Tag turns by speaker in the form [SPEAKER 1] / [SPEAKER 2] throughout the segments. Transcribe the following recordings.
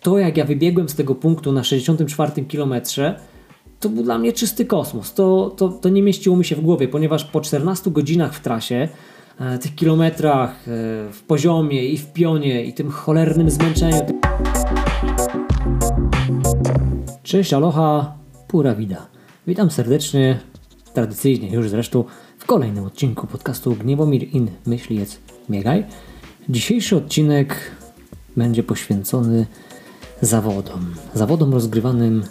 [SPEAKER 1] to jak ja wybiegłem z tego punktu na 64 kilometrze, to był dla mnie czysty kosmos. To, to, to nie mieściło mi się w głowie, ponieważ po 14 godzinach w trasie, e, tych kilometrach e, w poziomie i w pionie i tym cholernym zmęczeniu. Cześć, aloha, pura vida. Witam serdecznie, tradycyjnie już zresztą, w kolejnym odcinku podcastu Gniewomir in Myśliec Miegaj. Dzisiejszy odcinek będzie poświęcony zawodom. Zawodom rozgrywanym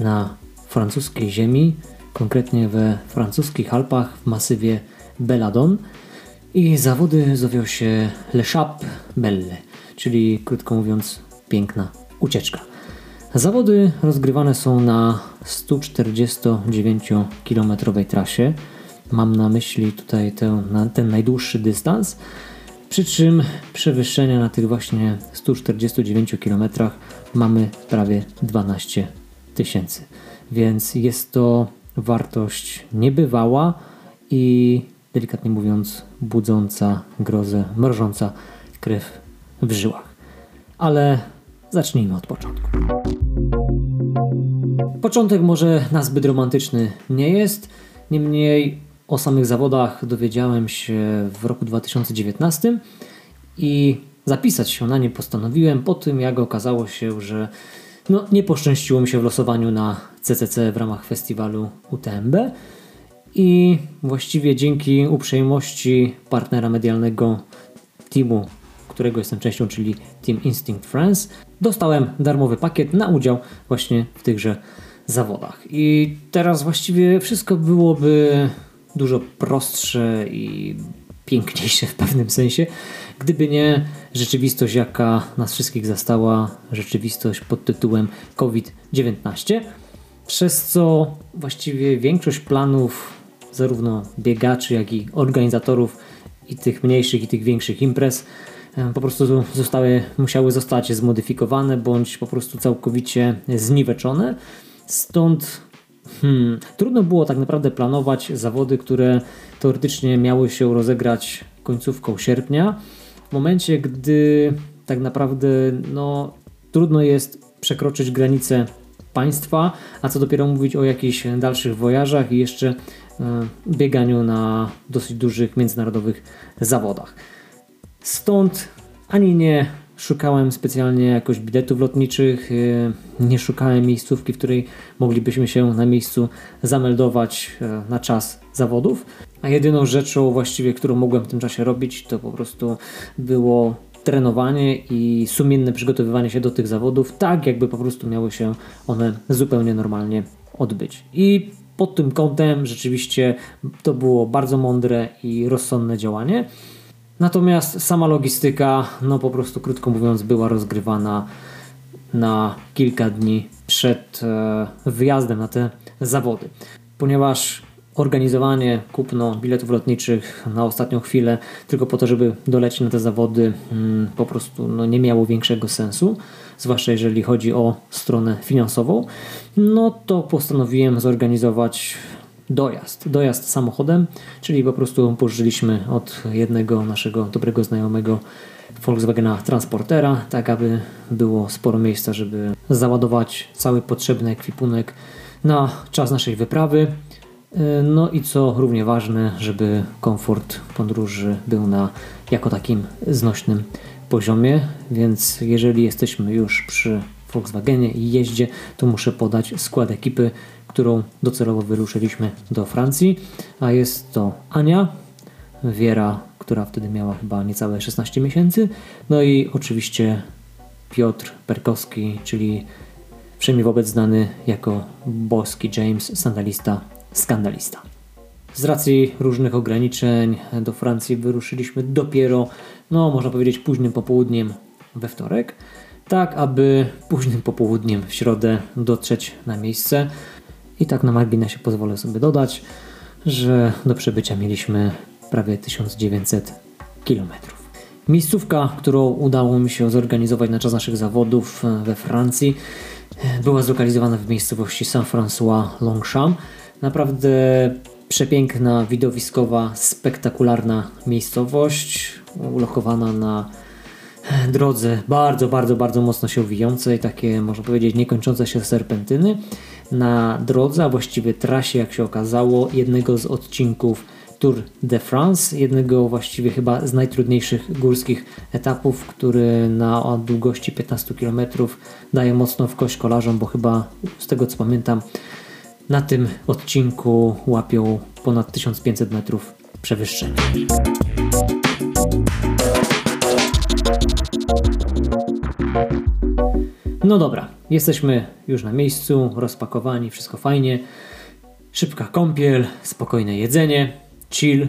[SPEAKER 1] na francuskiej ziemi, konkretnie we francuskich Alpach w masywie Belladon. I zawody zowią się Le Chap Belle, czyli krótko mówiąc piękna ucieczka. Zawody rozgrywane są na 149-kilometrowej trasie. Mam na myśli tutaj ten, ten najdłuższy dystans. Przy czym przewyższenia na tych właśnie 149 km mamy prawie 12 tysięcy. Więc jest to wartość niebywała i delikatnie mówiąc budząca grozę, mrożąca krew w żyłach. Ale zacznijmy od początku. Początek może nazbyt romantyczny nie jest, niemniej o samych zawodach dowiedziałem się w roku 2019 i zapisać się na nie postanowiłem po tym, jak okazało się, że no, nie poszczęściło mi się w losowaniu na CCC w ramach festiwalu UTMB i właściwie dzięki uprzejmości partnera medialnego teamu, którego jestem częścią, czyli Team Instinct France, dostałem darmowy pakiet na udział właśnie w tychże zawodach. I teraz właściwie wszystko byłoby dużo prostsze i piękniejsze w pewnym sensie, gdyby nie rzeczywistość, jaka nas wszystkich zastała, rzeczywistość pod tytułem COVID-19, przez co właściwie większość planów zarówno biegaczy, jak i organizatorów i tych mniejszych i tych większych imprez po prostu zostały, musiały zostać zmodyfikowane bądź po prostu całkowicie zniweczone. Stąd Hmm, trudno było tak naprawdę planować zawody, które teoretycznie miały się rozegrać końcówką sierpnia, w momencie, gdy tak naprawdę no, trudno jest przekroczyć granicę państwa, a co dopiero mówić o jakichś dalszych wojażach i jeszcze e, bieganiu na dosyć dużych międzynarodowych zawodach. Stąd ani nie Szukałem specjalnie jakoś biletów lotniczych, y, nie szukałem miejscówki, w której moglibyśmy się na miejscu zameldować e, na czas zawodów. A jedyną rzeczą właściwie, którą mogłem w tym czasie robić, to po prostu było trenowanie i sumienne przygotowywanie się do tych zawodów, tak jakby po prostu miały się one zupełnie normalnie odbyć. I pod tym kątem rzeczywiście to było bardzo mądre i rozsądne działanie. Natomiast sama logistyka, no po prostu krótko mówiąc, była rozgrywana na kilka dni przed e, wyjazdem na te zawody. Ponieważ organizowanie, kupno biletów lotniczych na ostatnią chwilę tylko po to, żeby dolecieć na te zawody mm, po prostu no, nie miało większego sensu, zwłaszcza jeżeli chodzi o stronę finansową, no to postanowiłem zorganizować dojazd. Dojazd samochodem, czyli po prostu pożyczyliśmy od jednego naszego dobrego znajomego Volkswagena Transportera, tak aby było sporo miejsca, żeby załadować cały potrzebny ekwipunek na czas naszej wyprawy. No i co równie ważne, żeby komfort podróży był na jako takim znośnym poziomie, więc jeżeli jesteśmy już przy Volkswagenie i jeździe, to muszę podać skład ekipy, którą docelowo wyruszyliśmy do Francji, a jest to Ania, Wiera, która wtedy miała chyba niecałe 16 miesięcy, no i oczywiście Piotr Perkowski, czyli wszemi wobec znany jako boski James, sandalista, skandalista. Z racji różnych ograniczeń do Francji wyruszyliśmy dopiero, no można powiedzieć, późnym popołudniem we wtorek, tak aby późnym popołudniem w środę dotrzeć na miejsce. I tak na marginesie pozwolę sobie dodać, że do przebycia mieliśmy prawie 1900 km. Miejscówka, którą udało mi się zorganizować na czas naszych zawodów we Francji, była zlokalizowana w miejscowości Saint-François-Longchamp. Naprawdę przepiękna, widowiskowa, spektakularna miejscowość, ulokowana na drodze bardzo, bardzo, bardzo mocno się owijającej, takie można powiedzieć niekończące się serpentyny na drodze, a właściwie trasie, jak się okazało, jednego z odcinków Tour de France, jednego właściwie chyba z najtrudniejszych górskich etapów, który na długości 15 km daje mocno w kość kolarzom, bo chyba z tego co pamiętam na tym odcinku łapią ponad 1500 metrów przewyższenia. No dobra, jesteśmy już na miejscu, rozpakowani, wszystko fajnie. Szybka kąpiel, spokojne jedzenie, chill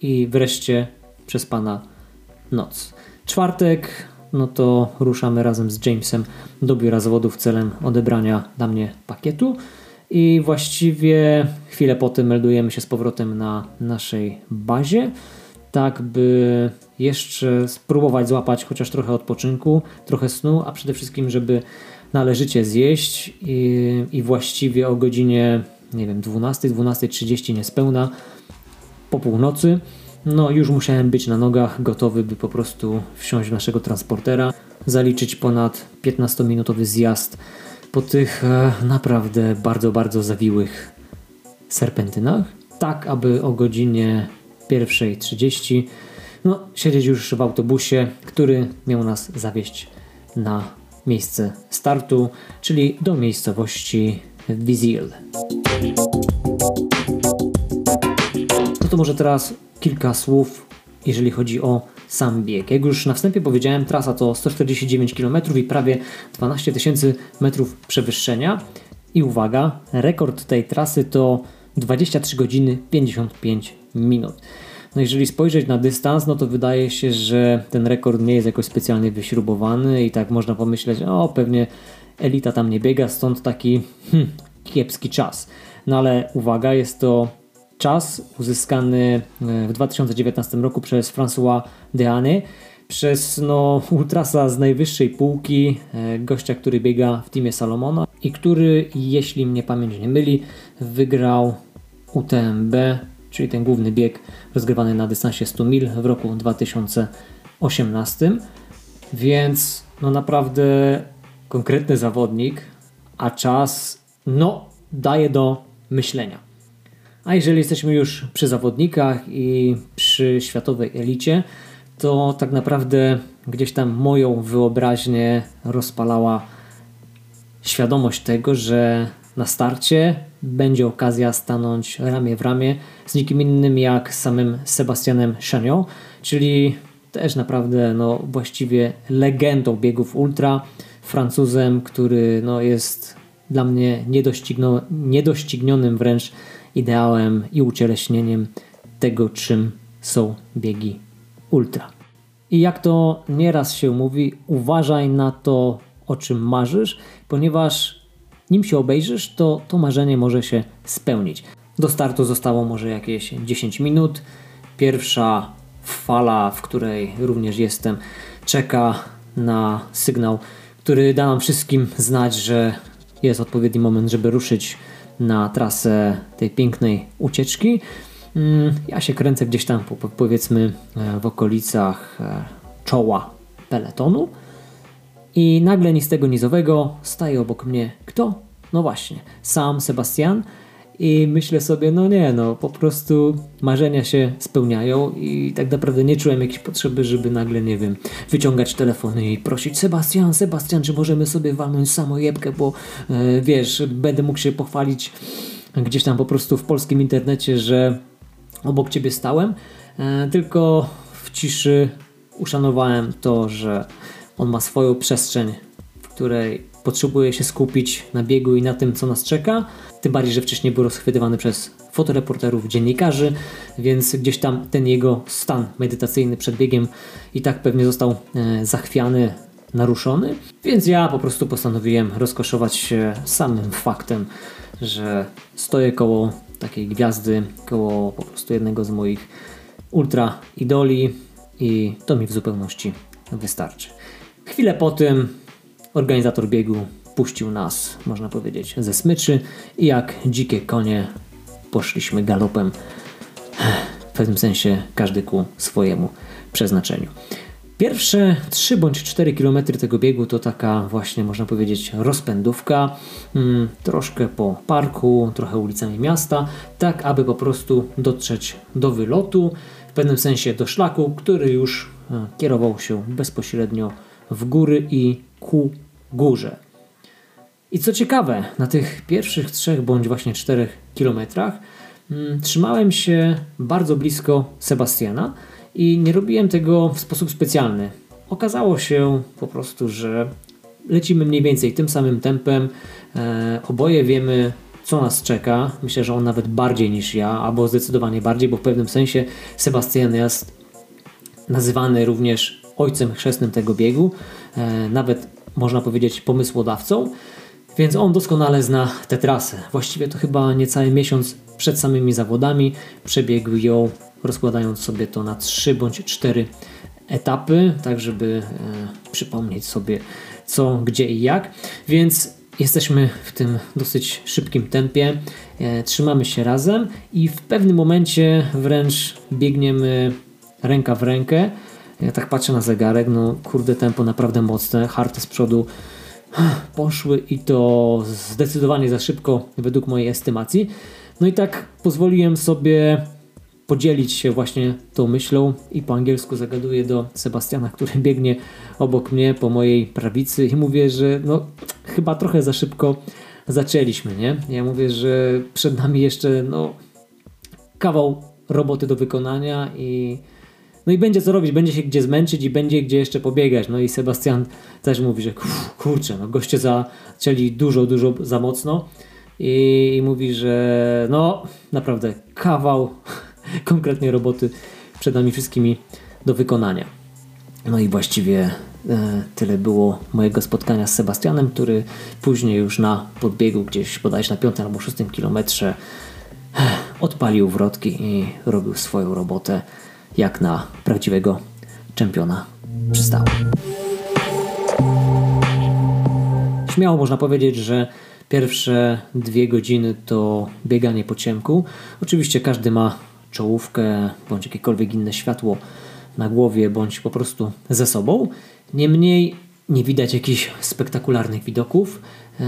[SPEAKER 1] i wreszcie przez pana noc. Czwartek, no to ruszamy razem z Jamesem do biura zawodów celem odebrania dla mnie pakietu i właściwie chwilę potem meldujemy się z powrotem na naszej bazie, tak by jeszcze spróbować złapać chociaż trochę odpoczynku, trochę snu, a przede wszystkim, żeby należycie zjeść i, i właściwie o godzinie nie wiem, 12, 12.30 niespełna po północy. No już musiałem być na nogach, gotowy by po prostu wsiąść w naszego transportera, zaliczyć ponad 15-minutowy zjazd po tych e, naprawdę bardzo, bardzo zawiłych serpentynach, tak aby o godzinie 1.30 no, siedzieć już w autobusie, który miał nas zawieźć na miejsce startu, czyli do miejscowości Vizil. No to może teraz kilka słów, jeżeli chodzi o sam bieg. Jak już na wstępie powiedziałem, trasa to 149 km i prawie 12 tysięcy metrów przewyższenia. I uwaga, rekord tej trasy to 23 godziny 55 minut. No jeżeli spojrzeć na dystans, no to wydaje się, że ten rekord nie jest jakoś specjalnie wyśrubowany i tak można pomyśleć, o pewnie elita tam nie biega, stąd taki hmm, kiepski czas. No ale uwaga, jest to czas uzyskany e, w 2019 roku przez François Dehaene, przez no, ultrasa z najwyższej półki, e, gościa, który biega w teamie Salomona i który, jeśli mnie pamięć nie myli, wygrał UTMB, czyli ten główny bieg rozgrywany na dystansie 100 mil w roku 2018. Więc no naprawdę konkretny zawodnik, a czas no daje do myślenia. A jeżeli jesteśmy już przy zawodnikach i przy światowej elicie, to tak naprawdę gdzieś tam moją wyobraźnię rozpalała świadomość tego, że na starcie będzie okazja stanąć ramię w ramię z nikim innym jak samym Sebastianem Chagnon, czyli też naprawdę no, właściwie legendą biegów ultra, Francuzem, który no, jest dla mnie niedoścignionym wręcz ideałem i ucieleśnieniem tego, czym są biegi ultra. I jak to nieraz się mówi, uważaj na to, o czym marzysz, ponieważ nim się obejrzysz, to to marzenie może się spełnić. Do startu zostało może jakieś 10 minut. Pierwsza fala, w której również jestem, czeka na sygnał, który da nam wszystkim znać, że jest odpowiedni moment, żeby ruszyć na trasę tej pięknej ucieczki. Mm, ja się kręcę gdzieś tam powiedzmy e, w okolicach e, czoła peletonu i nagle ni z tego nizowego staje obok mnie kto? No właśnie, sam Sebastian. I myślę sobie, no nie, no po prostu marzenia się spełniają i tak naprawdę nie czułem jakiejś potrzeby, żeby nagle, nie wiem, wyciągać telefony i prosić Sebastian, Sebastian, czy możemy sobie walnąć samojebkę, bo e, wiesz, będę mógł się pochwalić gdzieś tam po prostu w polskim internecie, że obok ciebie stałem, e, tylko w ciszy uszanowałem to, że on ma swoją przestrzeń, w której potrzebuje się skupić na biegu i na tym, co nas czeka. Tym bardziej, że wcześniej był rozchwytywany przez fotoreporterów, dziennikarzy, więc gdzieś tam ten jego stan medytacyjny przed biegiem i tak pewnie został e, zachwiany, naruszony. Więc ja po prostu postanowiłem rozkoszować się samym faktem, że stoję koło takiej gwiazdy, koło po prostu jednego z moich ultra idoli i to mi w zupełności wystarczy. Chwilę po tym organizator biegu puścił nas, można powiedzieć, ze smyczy i jak dzikie konie poszliśmy galopem, w pewnym sensie każdy ku swojemu przeznaczeniu. Pierwsze 3 bądź 4 km tego biegu to taka właśnie można powiedzieć rozpędówka, hmm, troszkę po parku, trochę ulicami miasta, tak aby po prostu dotrzeć do wylotu, w pewnym sensie do szlaku, który już e, kierował się bezpośrednio w góry i ku górze. I co ciekawe, na tych pierwszych 3 bądź właśnie 4 kilometrach hmm, trzymałem się bardzo blisko Sebastiana, i nie robiłem tego w sposób specjalny. Okazało się po prostu, że lecimy mniej więcej tym samym tempem. E, oboje wiemy, co nas czeka. Myślę, że on nawet bardziej niż ja, albo zdecydowanie bardziej, bo w pewnym sensie Sebastian jest nazywany również ojcem chrzestnym tego biegu, e, nawet można powiedzieć pomysłodawcą. Więc on doskonale zna tę trasę. Właściwie to chyba niecały miesiąc przed samymi zawodami przebiegł ją rozkładając sobie to na 3 bądź 4 etapy, tak żeby e, przypomnieć sobie co, gdzie i jak. Więc jesteśmy w tym dosyć szybkim tempie, e, trzymamy się razem i w pewnym momencie wręcz biegniemy ręka w rękę. Ja tak patrzę na zegarek, no kurde tempo naprawdę mocne, harty z przodu poszły i to zdecydowanie za szybko według mojej estymacji. No i tak pozwoliłem sobie podzielić się właśnie tą myślą i po angielsku zagaduję do Sebastiana, który biegnie obok mnie po mojej prawicy i mówię, że no chyba trochę za szybko zaczęliśmy, nie? Ja mówię, że przed nami jeszcze no kawał roboty do wykonania i no i będzie co robić, będzie się gdzie zmęczyć i będzie gdzie jeszcze pobiegać. No i Sebastian też mówi, że kurczę, no goście zaczęli dużo, dużo za mocno i, i mówi, że no naprawdę kawał konkretnie roboty przed nami wszystkimi do wykonania. No i właściwie e, tyle było mojego spotkania z Sebastianem, który później już na podbiegu gdzieś bodajże na 5 albo 6 kilometrze e, odpalił wrotki i robił swoją robotę jak na prawdziwego czempiona przystało. Śmiało można powiedzieć, że pierwsze dwie godziny to bieganie po ciemku. Oczywiście każdy ma czołówkę bądź jakiekolwiek inne światło na głowie bądź po prostu ze sobą. Niemniej nie widać jakichś spektakularnych widoków. E,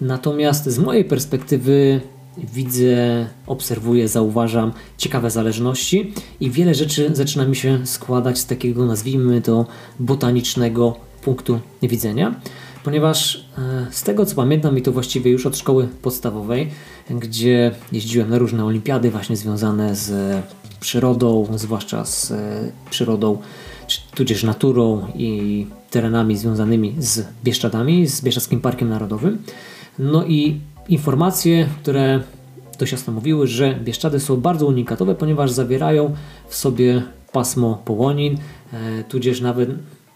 [SPEAKER 1] natomiast z mojej perspektywy widzę, obserwuję, zauważam ciekawe zależności i wiele rzeczy zaczyna mi się składać z takiego, nazwijmy to, botanicznego punktu widzenia ponieważ e, z tego co pamiętam i to właściwie już od szkoły podstawowej, gdzie jeździłem na różne olimpiady właśnie związane z przyrodą, zwłaszcza z e, przyrodą, tudzież naturą i terenami związanymi z Bieszczadami, z Bieszczadzkim Parkiem Narodowym. No i informacje, które dość jasno mówiły, że Bieszczady są bardzo unikatowe, ponieważ zawierają w sobie pasmo połonin, e, tudzież nawet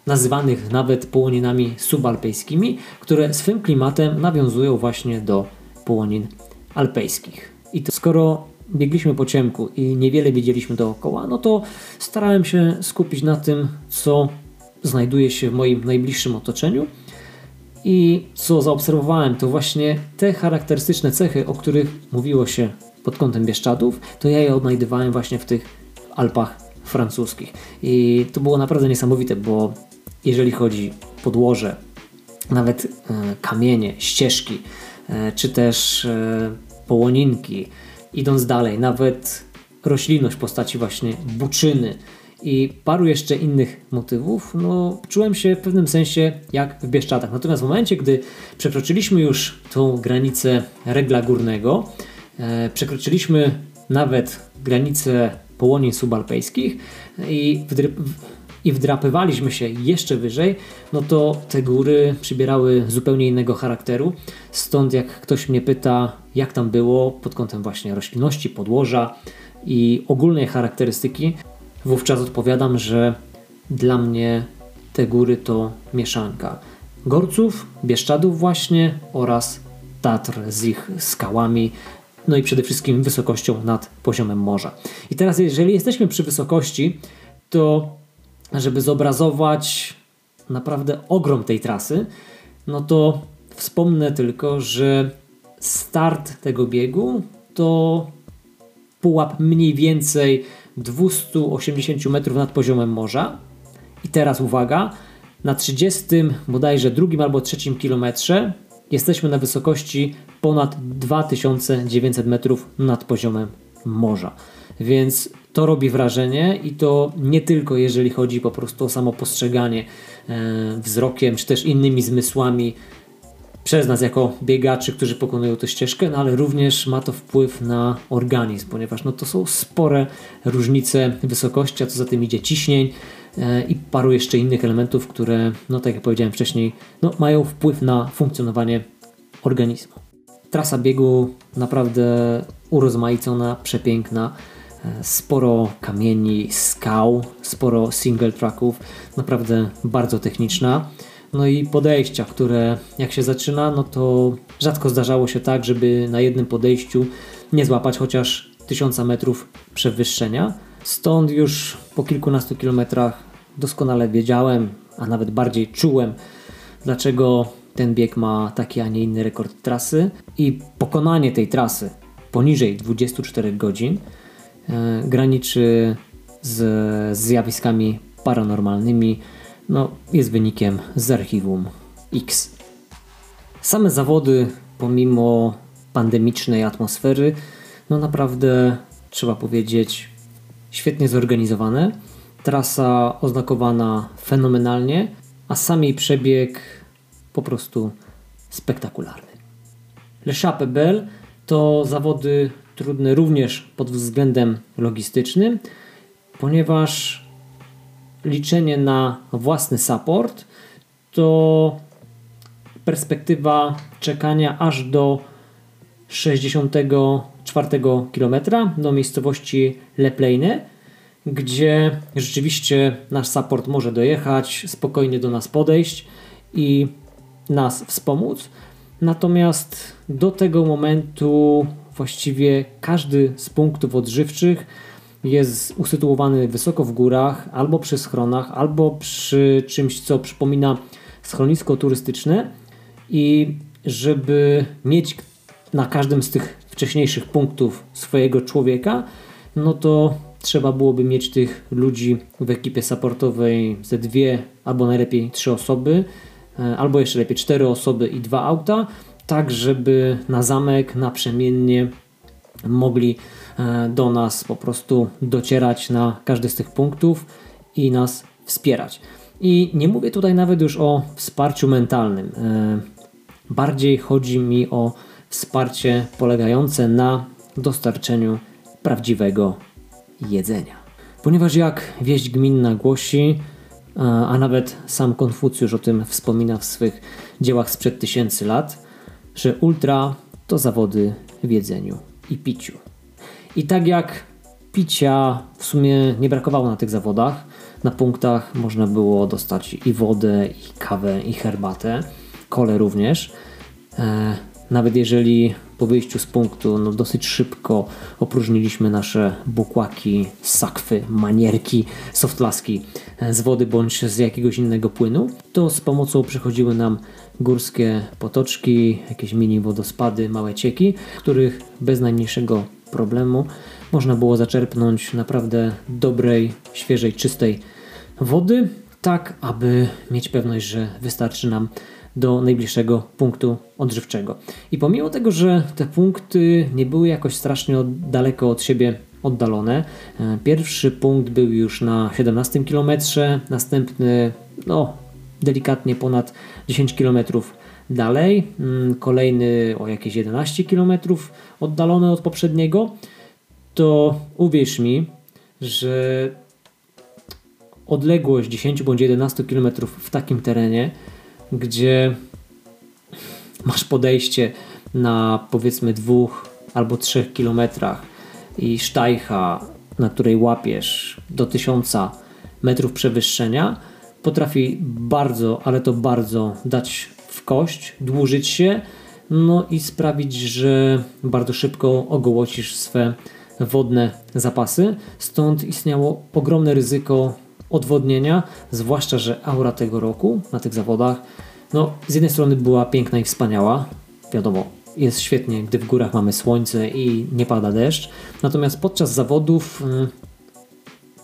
[SPEAKER 1] nazywanych nawet połoninami subalpejskimi, które swym klimatem nawiązują właśnie do połonin alpejskich. I to skoro biegliśmy po ciemku i niewiele widzieliśmy dookoła, no to starałem się skupić na tym, co znajduje się w moim najbliższym otoczeniu. I co zaobserwowałem, to właśnie te charakterystyczne cechy, o których mówiło się pod kątem Bieszczadów, to ja je odnajdywałem właśnie w tych Alpach francuskich. I to było naprawdę niesamowite, bo jeżeli chodzi podłoże, nawet e, kamienie, ścieżki, e, czy też e, połoninki, idąc dalej, nawet roślinność w postaci właśnie buczyny i paru jeszcze innych motywów, no czułem się w pewnym sensie jak w Bieszczadach. Natomiast w momencie, gdy przekroczyliśmy już tą granicę regla górnego, przekroczyliśmy nawet granicę połonin subalpejskich i i wdrapywaliśmy się jeszcze wyżej, no to te góry przybierały zupełnie innego charakteru. Stąd jak ktoś mnie pyta, jak tam było pod kątem właśnie roślinności, podłoża i ogólnej charakterystyki, wówczas odpowiadam, że dla mnie te góry to mieszanka Gorców, Bieszczadów właśnie oraz Tatr z ich skałami, no i przede wszystkim wysokością nad poziomem morza. I teraz jeżeli jesteśmy przy wysokości, to żeby zobrazować naprawdę ogrom tej trasy, no to wspomnę tylko, że start tego biegu to pułap mniej więcej 280 metrów nad poziomem morza I teraz uwaga, na 30 bodajże drugim albo trzecim kilometrze jesteśmy na wysokości ponad 2900 metrów nad poziomem morza. Więc to robi wrażenie i to nie tylko jeżeli chodzi po prostu o samo postrzeganie e, wzrokiem, czy też innymi zmysłami przez nas jako biegaczy, którzy pokonują tę ścieżkę, no ale również ma to wpływ na organizm, ponieważ no to są spore różnice wysokości, a co za tym idzie ciśnień e, i paru jeszcze innych elementów, które, no tak jak powiedziałem wcześniej, no, mają wpływ na funkcjonowanie organizmu. Trasa biegu naprawdę urozmaicona, przepiękna sporo kamieni, skał, sporo single tracków, naprawdę bardzo techniczna. No i podejścia, które jak się zaczyna, no to rzadko zdarzało się tak, żeby na jednym podejściu nie złapać chociaż 1000 metrów przewyższenia. Stąd już po kilkunastu kilometrach doskonale wiedziałem, a nawet bardziej czułem, dlaczego ten bieg ma taki, a nie inny rekord trasy i pokonanie tej trasy poniżej 24 godzin E, graniczy z zjawiskami paranormalnymi, no, jest wynikiem z archiwum X. Same zawody, pomimo pandemicznej atmosfery, no naprawdę trzeba powiedzieć, świetnie zorganizowane. Trasa oznakowana fenomenalnie, a sam jej przebieg po prostu spektakularny. Le Chape Belle to zawody trudny również pod względem logistycznym, ponieważ liczenie na własny support to perspektywa czekania aż do 64 km do miejscowości Leplejne, gdzie rzeczywiście nasz support może dojechać, spokojnie do nas podejść i nas wspomóc. Natomiast do tego momentu właściwie każdy z punktów odżywczych jest usytuowany wysoko w górach, albo przy schronach, albo przy czymś, co przypomina schronisko turystyczne. I żeby mieć na każdym z tych wcześniejszych punktów swojego człowieka, no to trzeba byłoby mieć tych ludzi w ekipie supportowej ze dwie albo najlepiej trzy osoby, e, albo jeszcze lepiej cztery osoby i dwa auta, tak żeby na zamek naprzemiennie mogli e, do nas po prostu docierać na każdy z tych punktów i nas wspierać. I nie mówię tutaj nawet już o wsparciu mentalnym. E, bardziej chodzi mi o wsparcie polegające na dostarczeniu prawdziwego jedzenia. Ponieważ jak wieść gminna głosi, e, a nawet sam Konfucjusz o tym wspomina w swych dziełach sprzed tysięcy lat, że ultra to zawody w jedzeniu i piciu. I tak jak picia w sumie nie brakowało na tych zawodach, na punktach można było dostać i wodę, i kawę, i herbatę, kole również. E, nawet jeżeli po wyjściu z punktu no dosyć szybko opróżniliśmy nasze bukłaki, sakwy, manierki, softlaski z wody bądź z jakiegoś innego płynu, to z pomocą przychodziły nam górskie potoczki, jakieś mini wodospady, małe cieki, których bez najmniejszego problemu można było zaczerpnąć naprawdę dobrej, świeżej, czystej wody, tak aby mieć pewność, że wystarczy nam do najbliższego punktu odżywczego. I pomimo tego, że te punkty nie były jakoś strasznie daleko od siebie oddalone, e, pierwszy punkt był już na 17 km, następny no, delikatnie ponad 10 km dalej, mm, kolejny o jakieś 11 km oddalony od poprzedniego, to uwierz mi, że odległość 10 bądź 11 km w takim terenie, gdzie masz podejście na powiedzmy dwóch albo trzech kilometrach i sztajcha, na której łapiesz do 1000 metrów przewyższenia, potrafi bardzo, ale to bardzo dać w kość, dłużyć się, no i sprawić, że bardzo szybko ogołocisz swe wodne zapasy. Stąd istniało ogromne ryzyko odwodnienia, zwłaszcza, że aura tego roku na tych zawodach, no z jednej strony była piękna i wspaniała, wiadomo, jest świetnie, gdy w górach mamy słońce i nie pada deszcz, natomiast podczas zawodów y,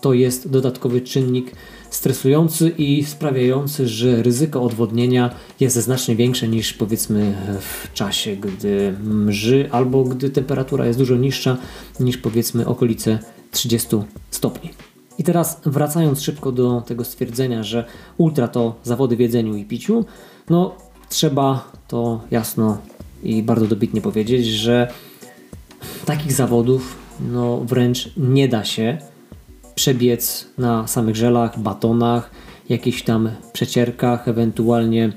[SPEAKER 1] to jest dodatkowy czynnik stresujący i sprawiający, że ryzyko odwodnienia jest znacznie większe niż powiedzmy w czasie, gdy mrzy albo gdy temperatura jest dużo niższa niż powiedzmy okolice 30 stopni. I teraz wracając szybko do tego stwierdzenia, że ultra to zawody w jedzeniu i piciu, no trzeba to jasno i bardzo dobitnie powiedzieć, że takich zawodów no wręcz nie da się przebiec na samych żelach, batonach, jakichś tam przecierkach, ewentualnie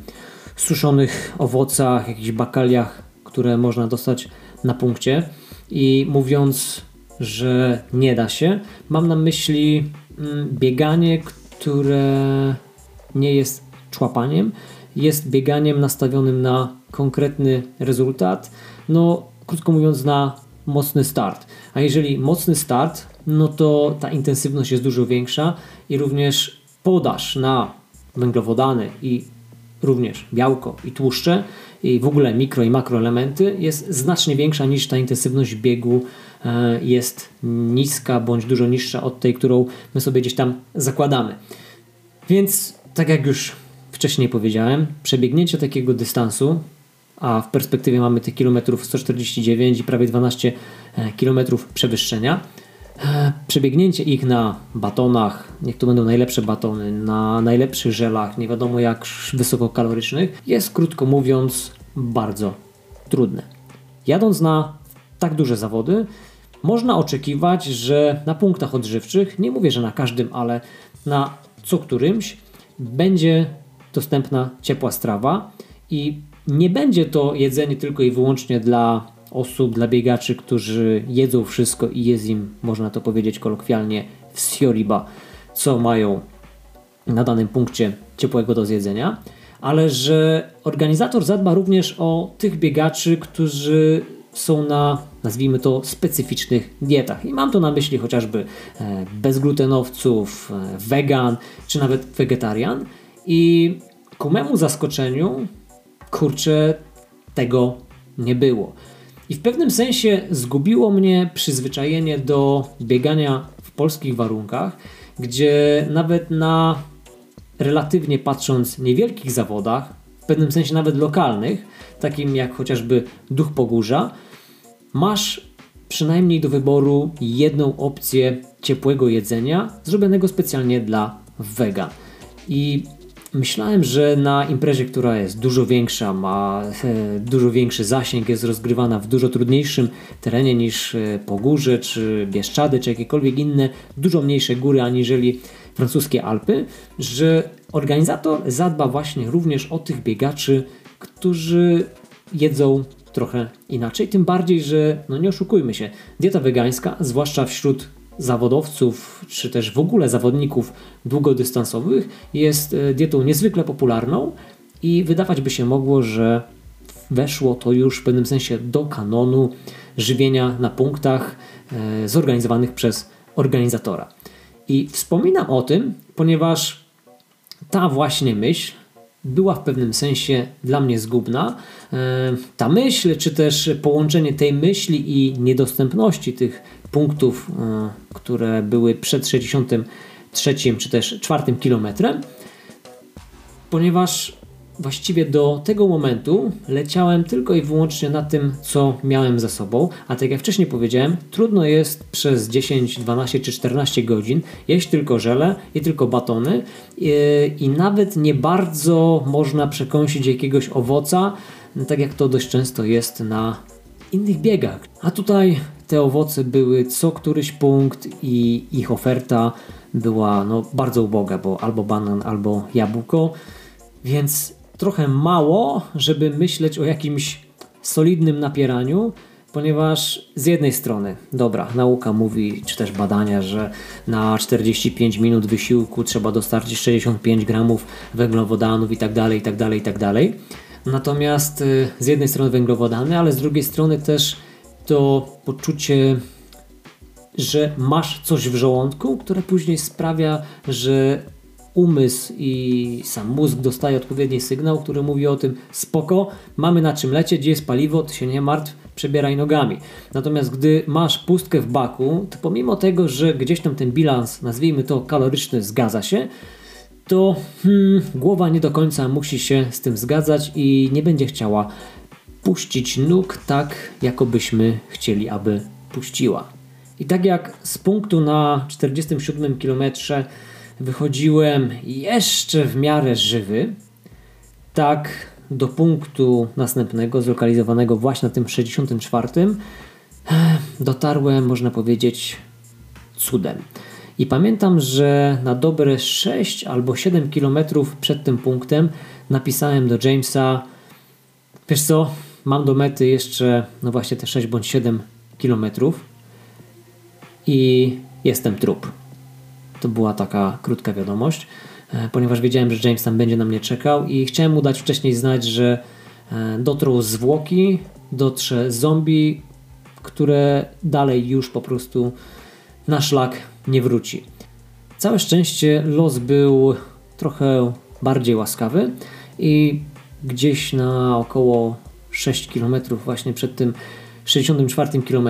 [SPEAKER 1] suszonych owocach, jakichś bakaliach, które można dostać na punkcie. I mówiąc, że nie da się, mam na myśli mm, bieganie, które nie jest człapaniem, jest bieganiem nastawionym na konkretny rezultat, no krótko mówiąc na mocny start. A jeżeli mocny start, no to ta intensywność jest dużo większa i również podaż na węglowodany i również białko i tłuszcze i w ogóle mikro i makroelementy jest znacznie większa niż ta intensywność biegu e, jest niska bądź dużo niższa od tej, którą my sobie gdzieś tam zakładamy. Więc tak jak już wcześniej powiedziałem, przebiegnięcie takiego dystansu, a w perspektywie mamy tych kilometrów 149 i prawie 12 e, kilometrów przewyższenia, przebiegnięcie ich na batonach, niech to będą najlepsze batony, na najlepszych żelach, nie wiadomo jak wysokokalorycznych, jest krótko mówiąc bardzo trudne. Jadąc na tak duże zawody, można oczekiwać, że na punktach odżywczych, nie mówię, że na każdym, ale na co którymś, będzie dostępna ciepła strawa i nie będzie to jedzenie tylko i wyłącznie dla osób, dla biegaczy, którzy jedzą wszystko i jest im, można to powiedzieć kolokwialnie, wsioriba, co mają na danym punkcie ciepłego do zjedzenia, ale że organizator zadba również o tych biegaczy, którzy są na, nazwijmy to, specyficznych dietach. I mam tu na myśli chociażby e, bezglutenowców, e, wegan, czy nawet wegetarian. I ku memu zaskoczeniu, kurczę, tego nie było. I w pewnym sensie zgubiło mnie przyzwyczajenie do biegania w polskich warunkach, gdzie nawet na relatywnie patrząc niewielkich zawodach, w pewnym sensie nawet lokalnych, takim jak chociażby Duch Pogórza, masz przynajmniej do wyboru jedną opcję ciepłego jedzenia zrobionego specjalnie dla wegan. I Myślałem, że na imprezie, która jest dużo większa, ma e, dużo większy zasięg, jest rozgrywana w dużo trudniejszym terenie niż e, Pogórze, czy Bieszczady, czy jakiekolwiek inne dużo mniejsze góry aniżeli francuskie Alpy, że organizator zadba właśnie również o tych biegaczy, którzy jedzą trochę inaczej. Tym bardziej, że no nie oszukujmy się, dieta wegańska, zwłaszcza wśród zawodowców, czy też w ogóle zawodników długodystansowych jest e, dietą niezwykle popularną i wydawać by się mogło, że weszło to już w pewnym sensie do kanonu żywienia na punktach e, zorganizowanych przez organizatora. I wspominam o tym, ponieważ ta właśnie myśl była w pewnym sensie dla mnie zgubna. E, ta myśl, czy też połączenie tej myśli i niedostępności tych punktów, e, które były przed 63 czy też 4 kilometrem, ponieważ właściwie do tego momentu leciałem tylko i wyłącznie na tym, co miałem za sobą, a tak jak wcześniej powiedziałem, trudno jest przez 10, 12 czy 14 godzin jeść tylko żele i tylko batony i, i nawet nie bardzo można przekąsić jakiegoś owoca, tak jak to dość często jest na innych biegach. A tutaj te owoce były co któryś punkt i ich oferta była no, bardzo uboga, bo albo banan, albo jabłko, więc trochę mało, żeby myśleć o jakimś solidnym napieraniu, ponieważ z jednej strony, dobra, nauka mówi, czy też badania, że na 45 minut wysiłku trzeba dostarczyć 65 gramów węglowodanów i tak dalej, i tak dalej, tak. Natomiast y, z jednej strony węglowodany, ale z drugiej strony też to poczucie, że masz coś w żołądku, które później sprawia, że umysł i sam mózg dostaje odpowiedni sygnał, który mówi o tym spoko, mamy na czym lecieć, gdzie jest paliwo, ty się nie martw, przebieraj nogami. Natomiast gdy masz pustkę w baku, to pomimo tego, że gdzieś tam ten bilans, nazwijmy to kaloryczny, zgadza się, to hmm, głowa nie do końca musi się z tym zgadzać i nie będzie chciała puścić nóg tak, jakobyśmy chcieli, aby puściła. I tak jak z punktu na 47 km wychodziłem jeszcze w miarę żywy, tak do punktu następnego, zlokalizowanego właśnie na tym 64, dotarłem, można powiedzieć, cudem. I pamiętam, że na dobre 6 albo 7 km przed tym punktem napisałem do Jamesa: Wiesz co, mam do mety jeszcze, no właśnie te 6 bądź 7 km i jestem trup. To była taka krótka wiadomość, e, ponieważ wiedziałem, że James tam będzie na mnie czekał i chciałem mu dać wcześniej znać, że e, dotrą zwłoki, dotrze zombie, które dalej już po prostu na szlak nie wróci. Całe szczęście los był trochę bardziej łaskawy i gdzieś na około 6 km właśnie przed tym 64 km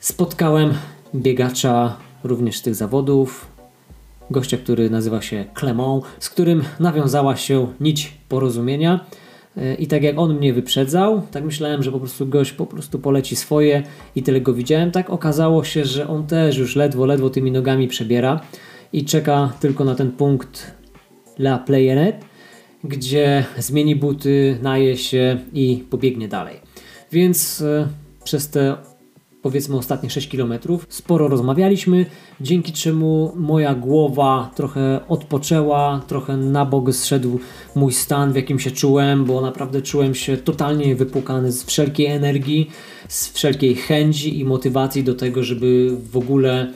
[SPEAKER 1] spotkałem biegacza również z tych zawodów, gościa, który nazywa się Clement, z którym nawiązała się nić porozumienia. I tak jak on mnie wyprzedzał, tak myślałem, że po prostu gość po prostu poleci swoje i tyle go widziałem. Tak okazało się, że on też już ledwo, ledwo tymi nogami przebiera i czeka tylko na ten punkt La Playenet, gdzie zmieni buty, naje się i pobiegnie dalej. Więc e, przez te powiedzmy ostatnie 6 km. Sporo rozmawialiśmy, dzięki czemu moja głowa trochę odpoczęła, trochę na bok zszedł mój stan, w jakim się czułem, bo naprawdę czułem się totalnie wypłukany z wszelkiej energii, z wszelkiej chęci i motywacji do tego, żeby w ogóle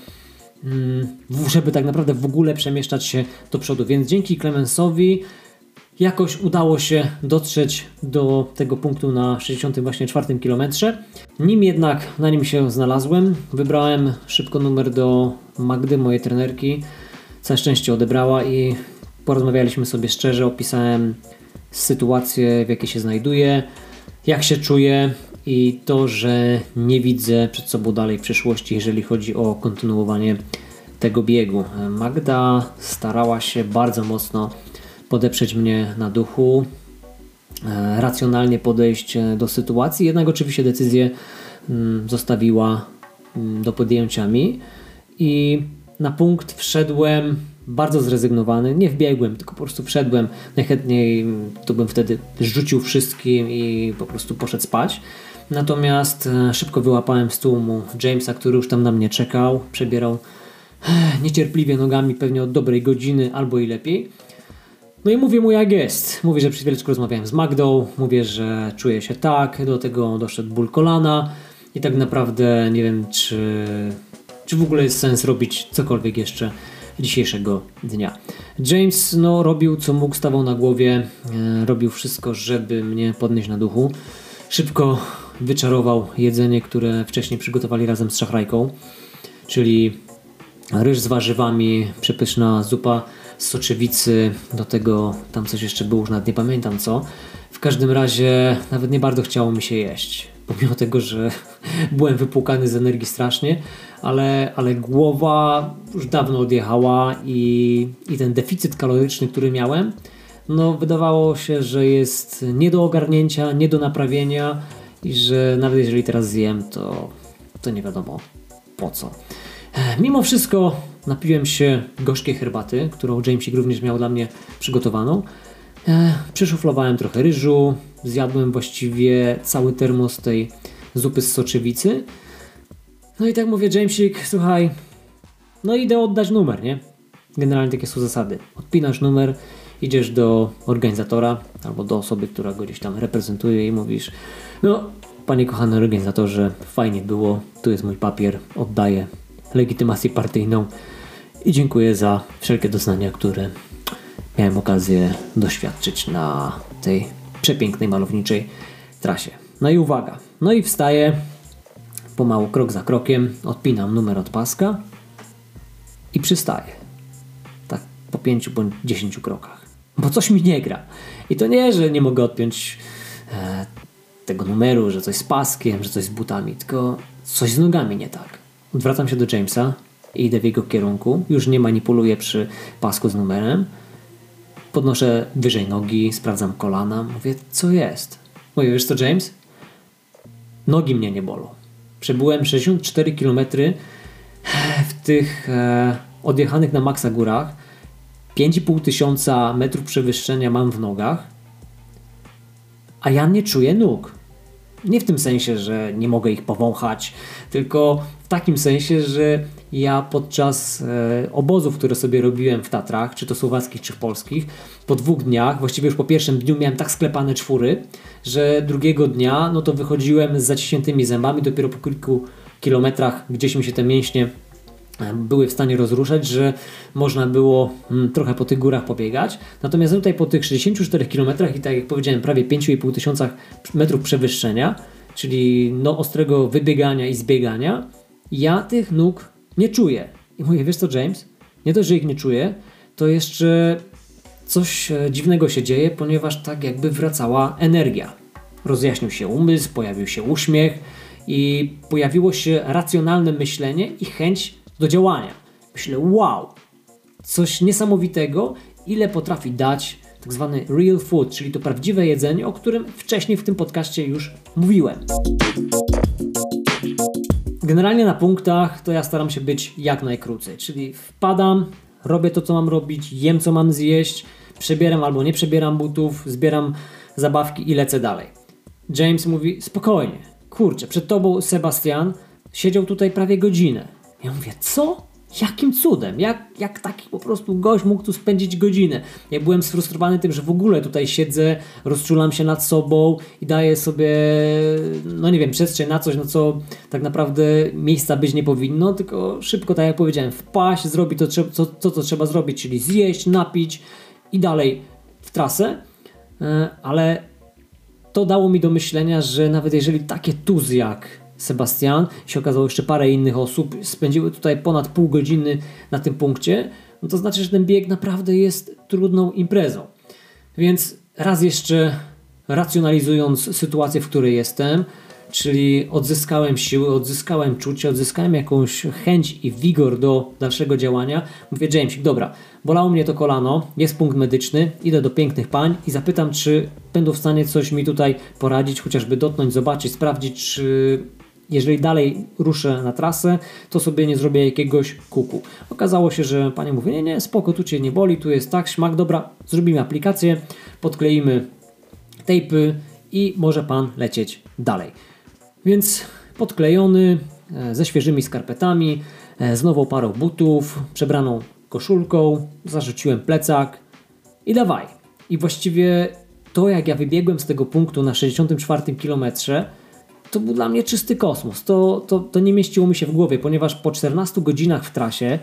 [SPEAKER 1] mm, żeby tak naprawdę w ogóle przemieszczać się do przodu. Więc dzięki Clemensowi jakoś udało się dotrzeć do tego punktu na 64 km. Nim jednak na nim się znalazłem, wybrałem szybko numer do Magdy, mojej trenerki. Całe szczęście odebrała i porozmawialiśmy sobie szczerze. Opisałem sytuację, w jakiej się znajduję, jak się czuję i to, że nie widzę przed sobą dalej przyszłości, jeżeli chodzi o kontynuowanie tego biegu. Magda starała się bardzo mocno podeprzeć mnie na duchu, e, racjonalnie podejść e, do sytuacji, jednak oczywiście decyzję mm, zostawiła mm, do podjęcia mi. I na punkt wszedłem bardzo zrezygnowany, nie wbiegłem, tylko po prostu wszedłem, najchętniej mm, to bym wtedy rzucił wszystkim i po prostu poszedł spać. Natomiast e, szybko wyłapałem z tłumu Jamesa, który już tam na mnie czekał, przebierał niecierpliwie nogami pewnie od dobrej godziny albo i lepiej. No i mówię mu jak jest. Mówię, że przed chwileczką rozmawiałem z Magdą, mówię, że czuję się tak, do tego doszedł ból kolana i tak naprawdę nie wiem, czy, czy w ogóle jest sens robić cokolwiek jeszcze dzisiejszego dnia. James no, robił co mógł, stawał na głowie, e, robił wszystko, żeby mnie podnieść na duchu. Szybko wyczarował jedzenie, które wcześniej przygotowali razem z szachrajką, czyli ryż z warzywami, przepyszna zupa soczewicy, do tego tam coś jeszcze było, już nawet nie pamiętam co. W każdym razie nawet nie bardzo chciało mi się jeść, pomimo tego, że byłem wypłukany z energii strasznie, ale, ale głowa już dawno odjechała i, i ten deficyt kaloryczny, który miałem, no wydawało się, że jest nie do ogarnięcia, nie do naprawienia i że nawet jeżeli teraz zjem, to, to nie wiadomo po co. Mimo wszystko napiłem się gorzkiej herbaty, którą Jamesik również miał dla mnie przygotowaną. E, trochę ryżu, zjadłem właściwie cały termos tej zupy z soczewicy. No i tak mówię, Jamesik, słuchaj, no idę oddać numer, nie? Generalnie takie są zasady. Odpinasz numer, idziesz do organizatora albo do osoby, która go gdzieś tam reprezentuje i mówisz, no panie kochany organizatorze, fajnie było, tu jest mój papier, oddaję legitymację partyjną i dziękuję za wszelkie doznania, które miałem okazję doświadczyć na tej przepięknej, malowniczej trasie. No i uwaga, no i wstaję pomału, krok za krokiem, odpinam numer od paska i przystaję. Tak po pięciu bądź dziesięciu krokach. Bo coś mi nie gra. I to nie, że nie mogę odpiąć e, tego numeru, że coś z paskiem, że coś z butami, tylko coś z nogami nie tak. Odwracam się do Jamesa i idę w jego kierunku. Już nie manipuluję przy pasku z numerem. Podnoszę wyżej nogi, sprawdzam kolana. Mówię, co jest? Mówię, wiesz co, James? Nogi mnie nie bolą. Przebyłem 64 km w tych e, odjechanych na maksa górach. 5,5 tysiąca metrów przewyższenia mam w nogach, a ja nie czuję nóg. Nie w tym sensie, że nie mogę ich powąchać, tylko w takim sensie, że ja podczas e, obozów, które sobie robiłem w Tatrach, czy to słowackich, czy polskich, po dwóch dniach, właściwie już po pierwszym dniu miałem tak sklepane czwóry, że drugiego dnia no to wychodziłem z zaciśniętymi zębami, dopiero po kilku kilometrach gdzieś mi się te mięśnie były w stanie rozruszać, że można było mm, trochę po tych górach pobiegać. Natomiast tutaj po tych 64 km i tak jak powiedziałem, prawie 5,5 tysiącach metrów przewyższenia, czyli no ostrego wybiegania i zbiegania, ja tych nóg nie czuję. I mówię, wiesz co James, nie to, że ich nie czuję, to jeszcze coś e, dziwnego się dzieje, ponieważ tak jakby wracała energia. Rozjaśnił się umysł, pojawił się uśmiech i pojawiło się racjonalne myślenie i chęć do działania. Myślę, wow, coś niesamowitego, ile potrafi dać tak zwany real food, czyli to prawdziwe jedzenie, o którym wcześniej w tym podcaście już mówiłem. Generalnie na punktach to ja staram się być jak najkrócej, czyli wpadam, robię to co mam robić, jem co mam zjeść, przebieram albo nie przebieram butów, zbieram zabawki i lecę dalej. James mówi spokojnie, kurczę, przed tobą Sebastian siedział tutaj prawie godzinę. Ja mówię, co? Jakim cudem? Jak, jak taki po prostu gość mógł tu spędzić godzinę? Ja byłem sfrustrowany tym, że w ogóle tutaj siedzę, rozczulam się nad sobą i daję sobie, no nie wiem, przestrzeń na coś, no co tak naprawdę miejsca być nie powinno, tylko szybko, tak jak powiedziałem, wpaść, zrobić to, co, co, co trzeba zrobić, czyli zjeść, napić i dalej w trasę. E, ale to dało mi do myślenia, że nawet jeżeli takie tuzy jak Sebastian, się okazało jeszcze parę innych osób, spędziły tutaj ponad pół godziny na tym punkcie, no to znaczy, że ten bieg naprawdę jest trudną imprezą. Więc raz jeszcze racjonalizując sytuację, w której jestem, czyli odzyskałem siły, odzyskałem czucie, odzyskałem jakąś chęć i wigor do dalszego działania. Mówię, James, dobra, bolało mnie to kolano, jest punkt medyczny, idę do pięknych pań i zapytam, czy będą w stanie coś mi tutaj poradzić, chociażby dotknąć, zobaczyć, sprawdzić, czy jeżeli dalej ruszę na trasę, to sobie nie zrobię jakiegoś kuku. Okazało się, że pani mówi, nie, nie, spoko, tu Cię nie boli, tu jest tak, śmak, dobra, zrobimy aplikację, podkleimy tejpy i może Pan lecieć dalej. Więc podklejony, e, ze świeżymi skarpetami, e, z nową parą butów, przebraną koszulką, zarzuciłem plecak i dawaj. I właściwie to, jak ja wybiegłem z tego punktu na 64 kilometrze, to był dla mnie czysty kosmos. To, to, to nie mieściło mi się w głowie, ponieważ po 14 godzinach w trasie,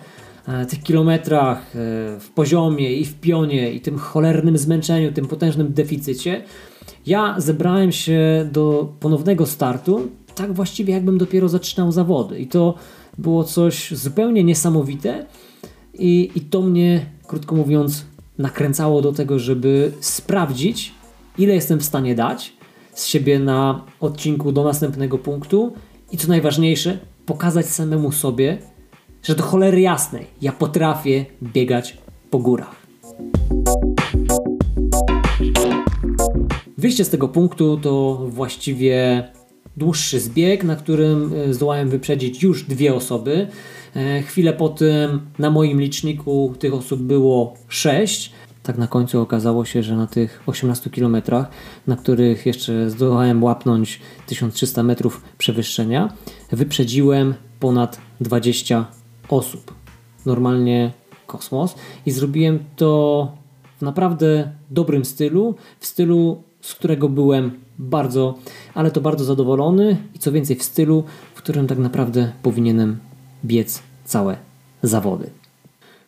[SPEAKER 1] e, tych kilometrach e, w poziomie i w pionie i tym cholernym zmęczeniu, tym potężnym deficycie, ja zebrałem się do ponownego startu, tak właściwie jakbym dopiero zaczynał zawody. I to było coś zupełnie niesamowite i, i to mnie, krótko mówiąc, nakręcało do tego, żeby sprawdzić, ile jestem w stanie dać, z siebie na odcinku do następnego punktu i co najważniejsze, pokazać samemu sobie, że do cholery jasnej ja potrafię biegać po górach. Wyjście z tego punktu to właściwie dłuższy zbieg, na którym e, zdołałem wyprzedzić już dwie osoby. E, chwilę po tym na moim liczniku tych osób było sześć tak na końcu okazało się, że na tych 18 kilometrach, na których jeszcze zdołałem łapnąć 1300 metrów przewyższenia, wyprzedziłem ponad 20 osób. Normalnie kosmos i zrobiłem to w naprawdę dobrym stylu, w stylu, z którego byłem bardzo, ale to bardzo zadowolony i co więcej w stylu, w którym tak naprawdę powinienem biec całe zawody.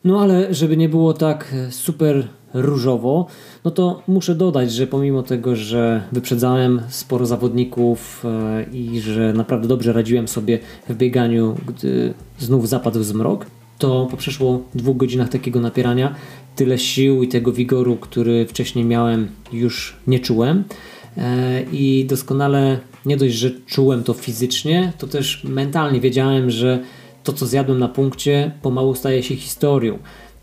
[SPEAKER 1] No ale żeby nie było tak super różowo, no to muszę dodać, że pomimo tego, że wyprzedzałem sporo zawodników e, i że naprawdę dobrze radziłem sobie w bieganiu, gdy znów zapadł zmrok, to po przeszło dwóch godzinach takiego napierania tyle sił i tego wigoru, który wcześniej miałem, już nie czułem. E, I doskonale nie dość, że czułem to fizycznie, to też mentalnie wiedziałem, że to, co zjadłem na punkcie, pomału staje się historią.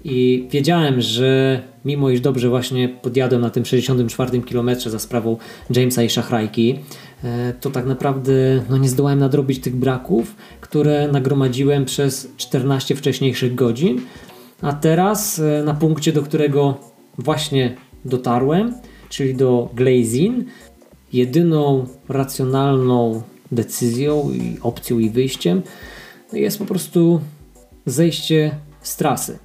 [SPEAKER 1] I wiedziałem, że mimo iż dobrze właśnie podjadłem na tym 64 km za sprawą Jamesa i Szachrajki, e, to tak naprawdę no, nie zdołałem nadrobić tych braków, które nagromadziłem przez 14 wcześniejszych godzin. A teraz e, na punkcie, do którego właśnie dotarłem, czyli do Glazin, jedyną racjonalną decyzją i opcją i wyjściem jest po prostu zejście z trasy.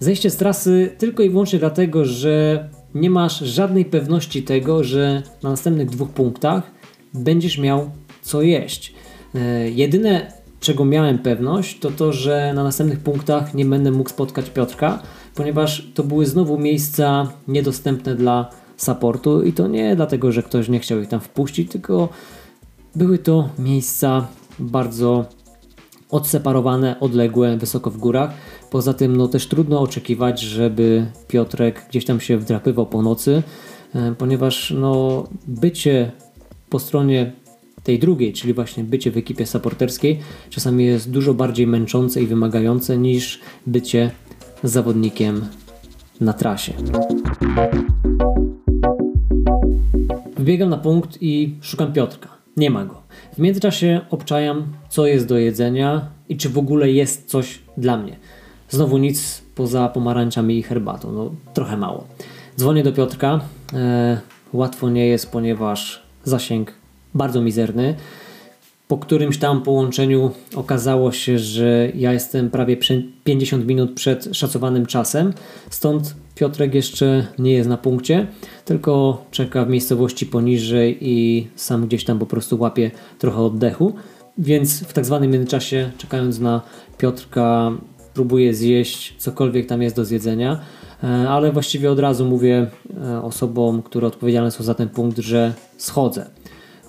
[SPEAKER 1] Zejście z trasy tylko i wyłącznie dlatego, że nie masz żadnej pewności tego, że na następnych dwóch punktach będziesz miał co jeść. E, jedyne, czego miałem pewność, to to, że na następnych punktach nie będę mógł spotkać Piotrka, ponieważ to były znowu miejsca niedostępne dla supportu i to nie dlatego, że ktoś nie chciał ich tam wpuścić, tylko były to miejsca bardzo odseparowane, odległe, wysoko w górach. Poza tym no też trudno oczekiwać, żeby Piotrek gdzieś tam się wdrapywał po nocy, e, ponieważ no bycie po stronie tej drugiej, czyli właśnie bycie w ekipie supporterskiej czasami jest dużo bardziej męczące i wymagające niż bycie zawodnikiem na trasie. Wbiegam na punkt i szukam Piotrka. Nie ma go. W międzyczasie obczajam, co jest do jedzenia i czy w ogóle jest coś dla mnie. Znowu nic poza pomarańczami i herbatą. No, trochę mało. Dzwonię do Piotrka. E, łatwo nie jest, ponieważ zasięg bardzo mizerny. Po którymś tam połączeniu okazało się, że ja jestem prawie 50 minut przed szacowanym czasem, stąd Piotrek jeszcze nie jest na punkcie, tylko czeka w miejscowości poniżej i sam gdzieś tam po prostu łapie trochę oddechu. Więc w tak zwanym międzyczasie, czekając na Piotrka, próbuję zjeść cokolwiek tam jest do zjedzenia, e, ale właściwie od razu mówię e, osobom, które odpowiedzialne są za ten punkt, że schodzę.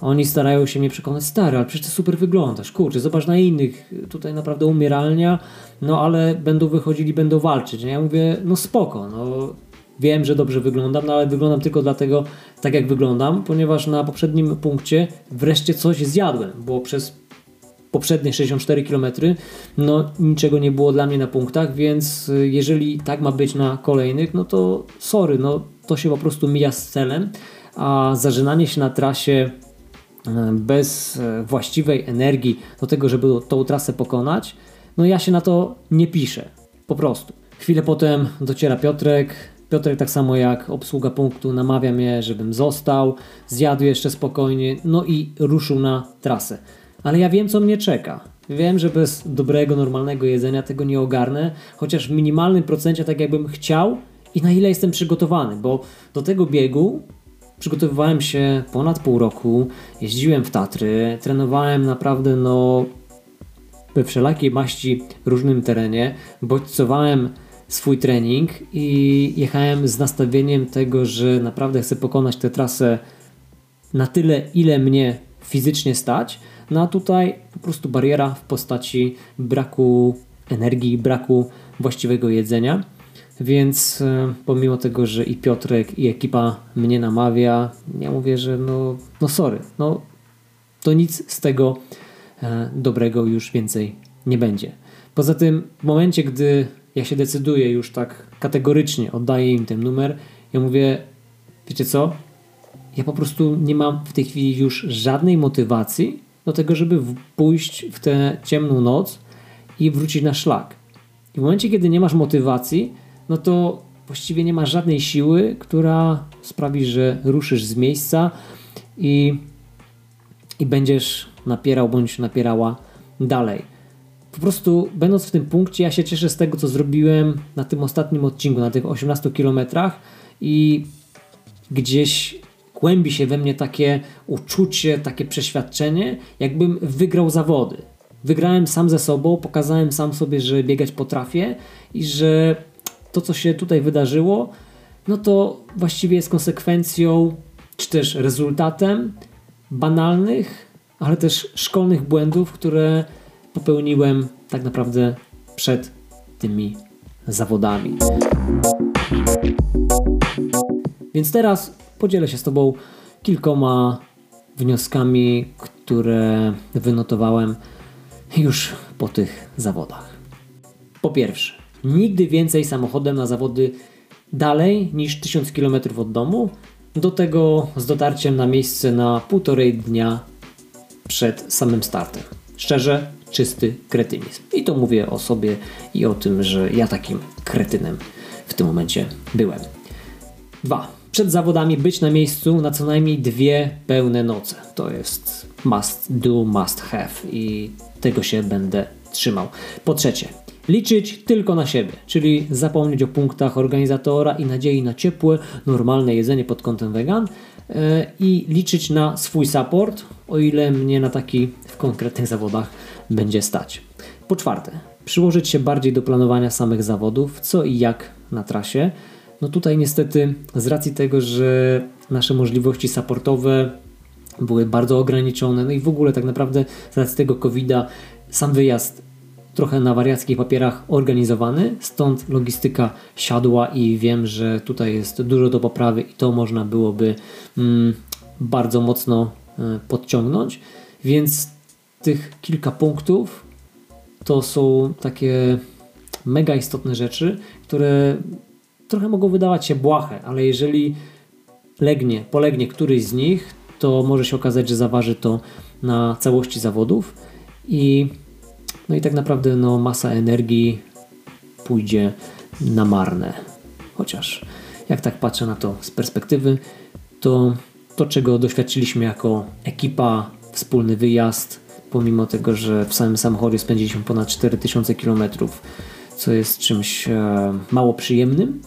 [SPEAKER 1] Oni starają się mnie przekonać, stary, ale przecież ty super wyglądasz, kurczę, zobacz na innych, tutaj naprawdę umieralnia, no ale będą wychodzili, będą walczyć. Ja mówię, no spoko, no. Wiem, że dobrze wyglądam, no ale wyglądam tylko dlatego, tak jak wyglądam, ponieważ na poprzednim punkcie wreszcie coś zjadłem, bo przez poprzednie 64 km, no niczego nie było dla mnie na punktach, więc jeżeli tak ma być na kolejnych, no to sorry, no to się po prostu mija z celem, a zażynanie się na trasie bez e, właściwej energii do tego, żeby tą trasę pokonać, no ja się na to nie piszę. Po prostu. Chwilę potem dociera Piotrek. Piotrek tak samo jak obsługa punktu namawia mnie, żebym został, zjadł jeszcze spokojnie, no i ruszył na trasę. Ale ja wiem, co mnie czeka. Wiem, że bez dobrego, normalnego jedzenia tego nie ogarnę, chociaż w minimalnym procencie tak jakbym chciał i na ile jestem przygotowany, bo do tego biegu Przygotowywałem się ponad pół roku, jeździłem w Tatry, trenowałem naprawdę no we wszelakiej maści różnym terenie, bodźcowałem swój trening i jechałem z nastawieniem tego, że naprawdę chcę pokonać tę trasę na tyle, ile mnie fizycznie stać. No a tutaj po prostu bariera w postaci braku energii, braku właściwego jedzenia. Więc e, pomimo tego, że i Piotrek, i ekipa mnie namawia, ja mówię, że no, no sorry, no to nic z tego e, dobrego już więcej nie będzie. Poza tym w momencie, gdy ja się decyduję już tak kategorycznie, oddaję im ten numer, ja mówię, wiecie co, ja po prostu nie mam w tej chwili już żadnej motywacji do tego, żeby pójść w tę ciemną noc i wrócić na szlak. I w momencie, kiedy nie masz motywacji, no to właściwie nie ma żadnej siły, która sprawi, że ruszysz z miejsca i, i będziesz napierał bądź napierała dalej. Po prostu, będąc w tym punkcie, ja się cieszę z tego, co zrobiłem na tym ostatnim odcinku, na tych 18 kilometrach i gdzieś głębi się we mnie takie uczucie, takie przeświadczenie, jakbym wygrał zawody. Wygrałem sam ze sobą, pokazałem sam sobie, że biegać potrafię i że to, co się tutaj wydarzyło, no to właściwie jest konsekwencją, czy też rezultatem banalnych, ale też szkolnych błędów, które popełniłem tak naprawdę przed tymi zawodami. Więc teraz podzielę się z Tobą kilkoma wnioskami, które wynotowałem już po tych zawodach. Po pierwsze, nigdy więcej samochodem na zawody dalej niż 1000 km od domu, do tego z dotarciem na miejsce na półtorej dnia przed samym startem. Szczerze, czysty kretynizm. I to mówię o sobie i o tym, że ja takim kretynem w tym momencie byłem. Dwa. Przed zawodami być na miejscu na co najmniej dwie pełne noce. To jest must do, must have i tego się będę trzymał. Po trzecie, liczyć tylko na siebie, czyli zapomnieć o punktach organizatora i nadziei na ciepłe, normalne jedzenie pod kątem vegan e, i liczyć na swój support, o ile mnie na taki w konkretnych zawodach będzie stać. Po czwarte, przyłożyć się bardziej do planowania samych zawodów, co i jak na trasie. No tutaj niestety z racji tego, że nasze możliwości supportowe były bardzo ograniczone, no i w ogóle tak naprawdę z racji tego COVID-a sam wyjazd trochę na wariackich papierach organizowany, stąd logistyka siadła i wiem, że tutaj jest dużo do poprawy i to można byłoby mm, bardzo mocno y, podciągnąć, więc tych kilka punktów to są takie mega istotne rzeczy, które trochę mogą wydawać się błahe, ale jeżeli legnie, polegnie któryś z nich, to może się okazać, że zaważy to na całości zawodów i no i tak naprawdę no, masa energii pójdzie na marne. Chociaż jak tak patrzę na to z perspektywy, to to, czego doświadczyliśmy jako ekipa, wspólny wyjazd, pomimo tego, że w samym samochodzie spędziliśmy ponad 4000 km, co jest czymś e, mało przyjemnym,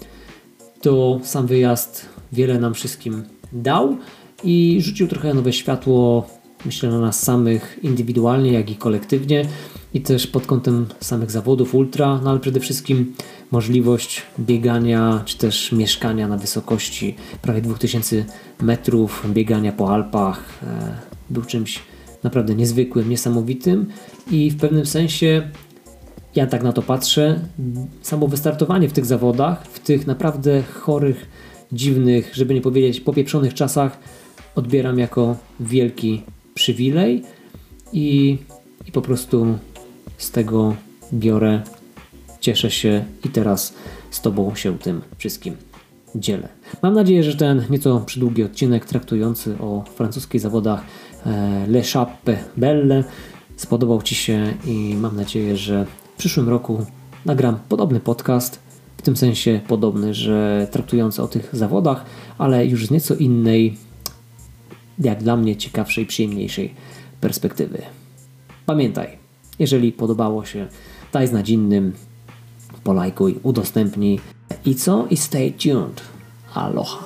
[SPEAKER 1] to sam wyjazd wiele nam wszystkim dał i rzucił trochę nowe światło, myślę, na nas samych indywidualnie, jak i kolektywnie i też pod kątem samych zawodów ultra, no ale przede wszystkim możliwość biegania czy też mieszkania na wysokości prawie 2000 metrów, biegania po Alpach e, był czymś naprawdę niezwykłym, niesamowitym. I w pewnym sensie ja tak na to patrzę, samo wystartowanie w tych zawodach, w tych naprawdę chorych, dziwnych, żeby nie powiedzieć popieprzonych czasach odbieram jako wielki przywilej i, i po prostu z tego biorę, cieszę się i teraz z Tobą się tym wszystkim dzielę. Mam nadzieję, że ten nieco przydługi odcinek traktujący o francuskich zawodach e, Le Chappe Belle spodobał Ci się i mam nadzieję, że w przyszłym roku nagram podobny podcast, w tym sensie podobny, że traktujący o tych zawodach, ale już z nieco innej, jak dla mnie ciekawszej, przyjemniejszej perspektywy. Pamiętaj, jeżeli podobało się, daj znać innym, polajkuj, udostępnij i co? I stay tuned. Aloha.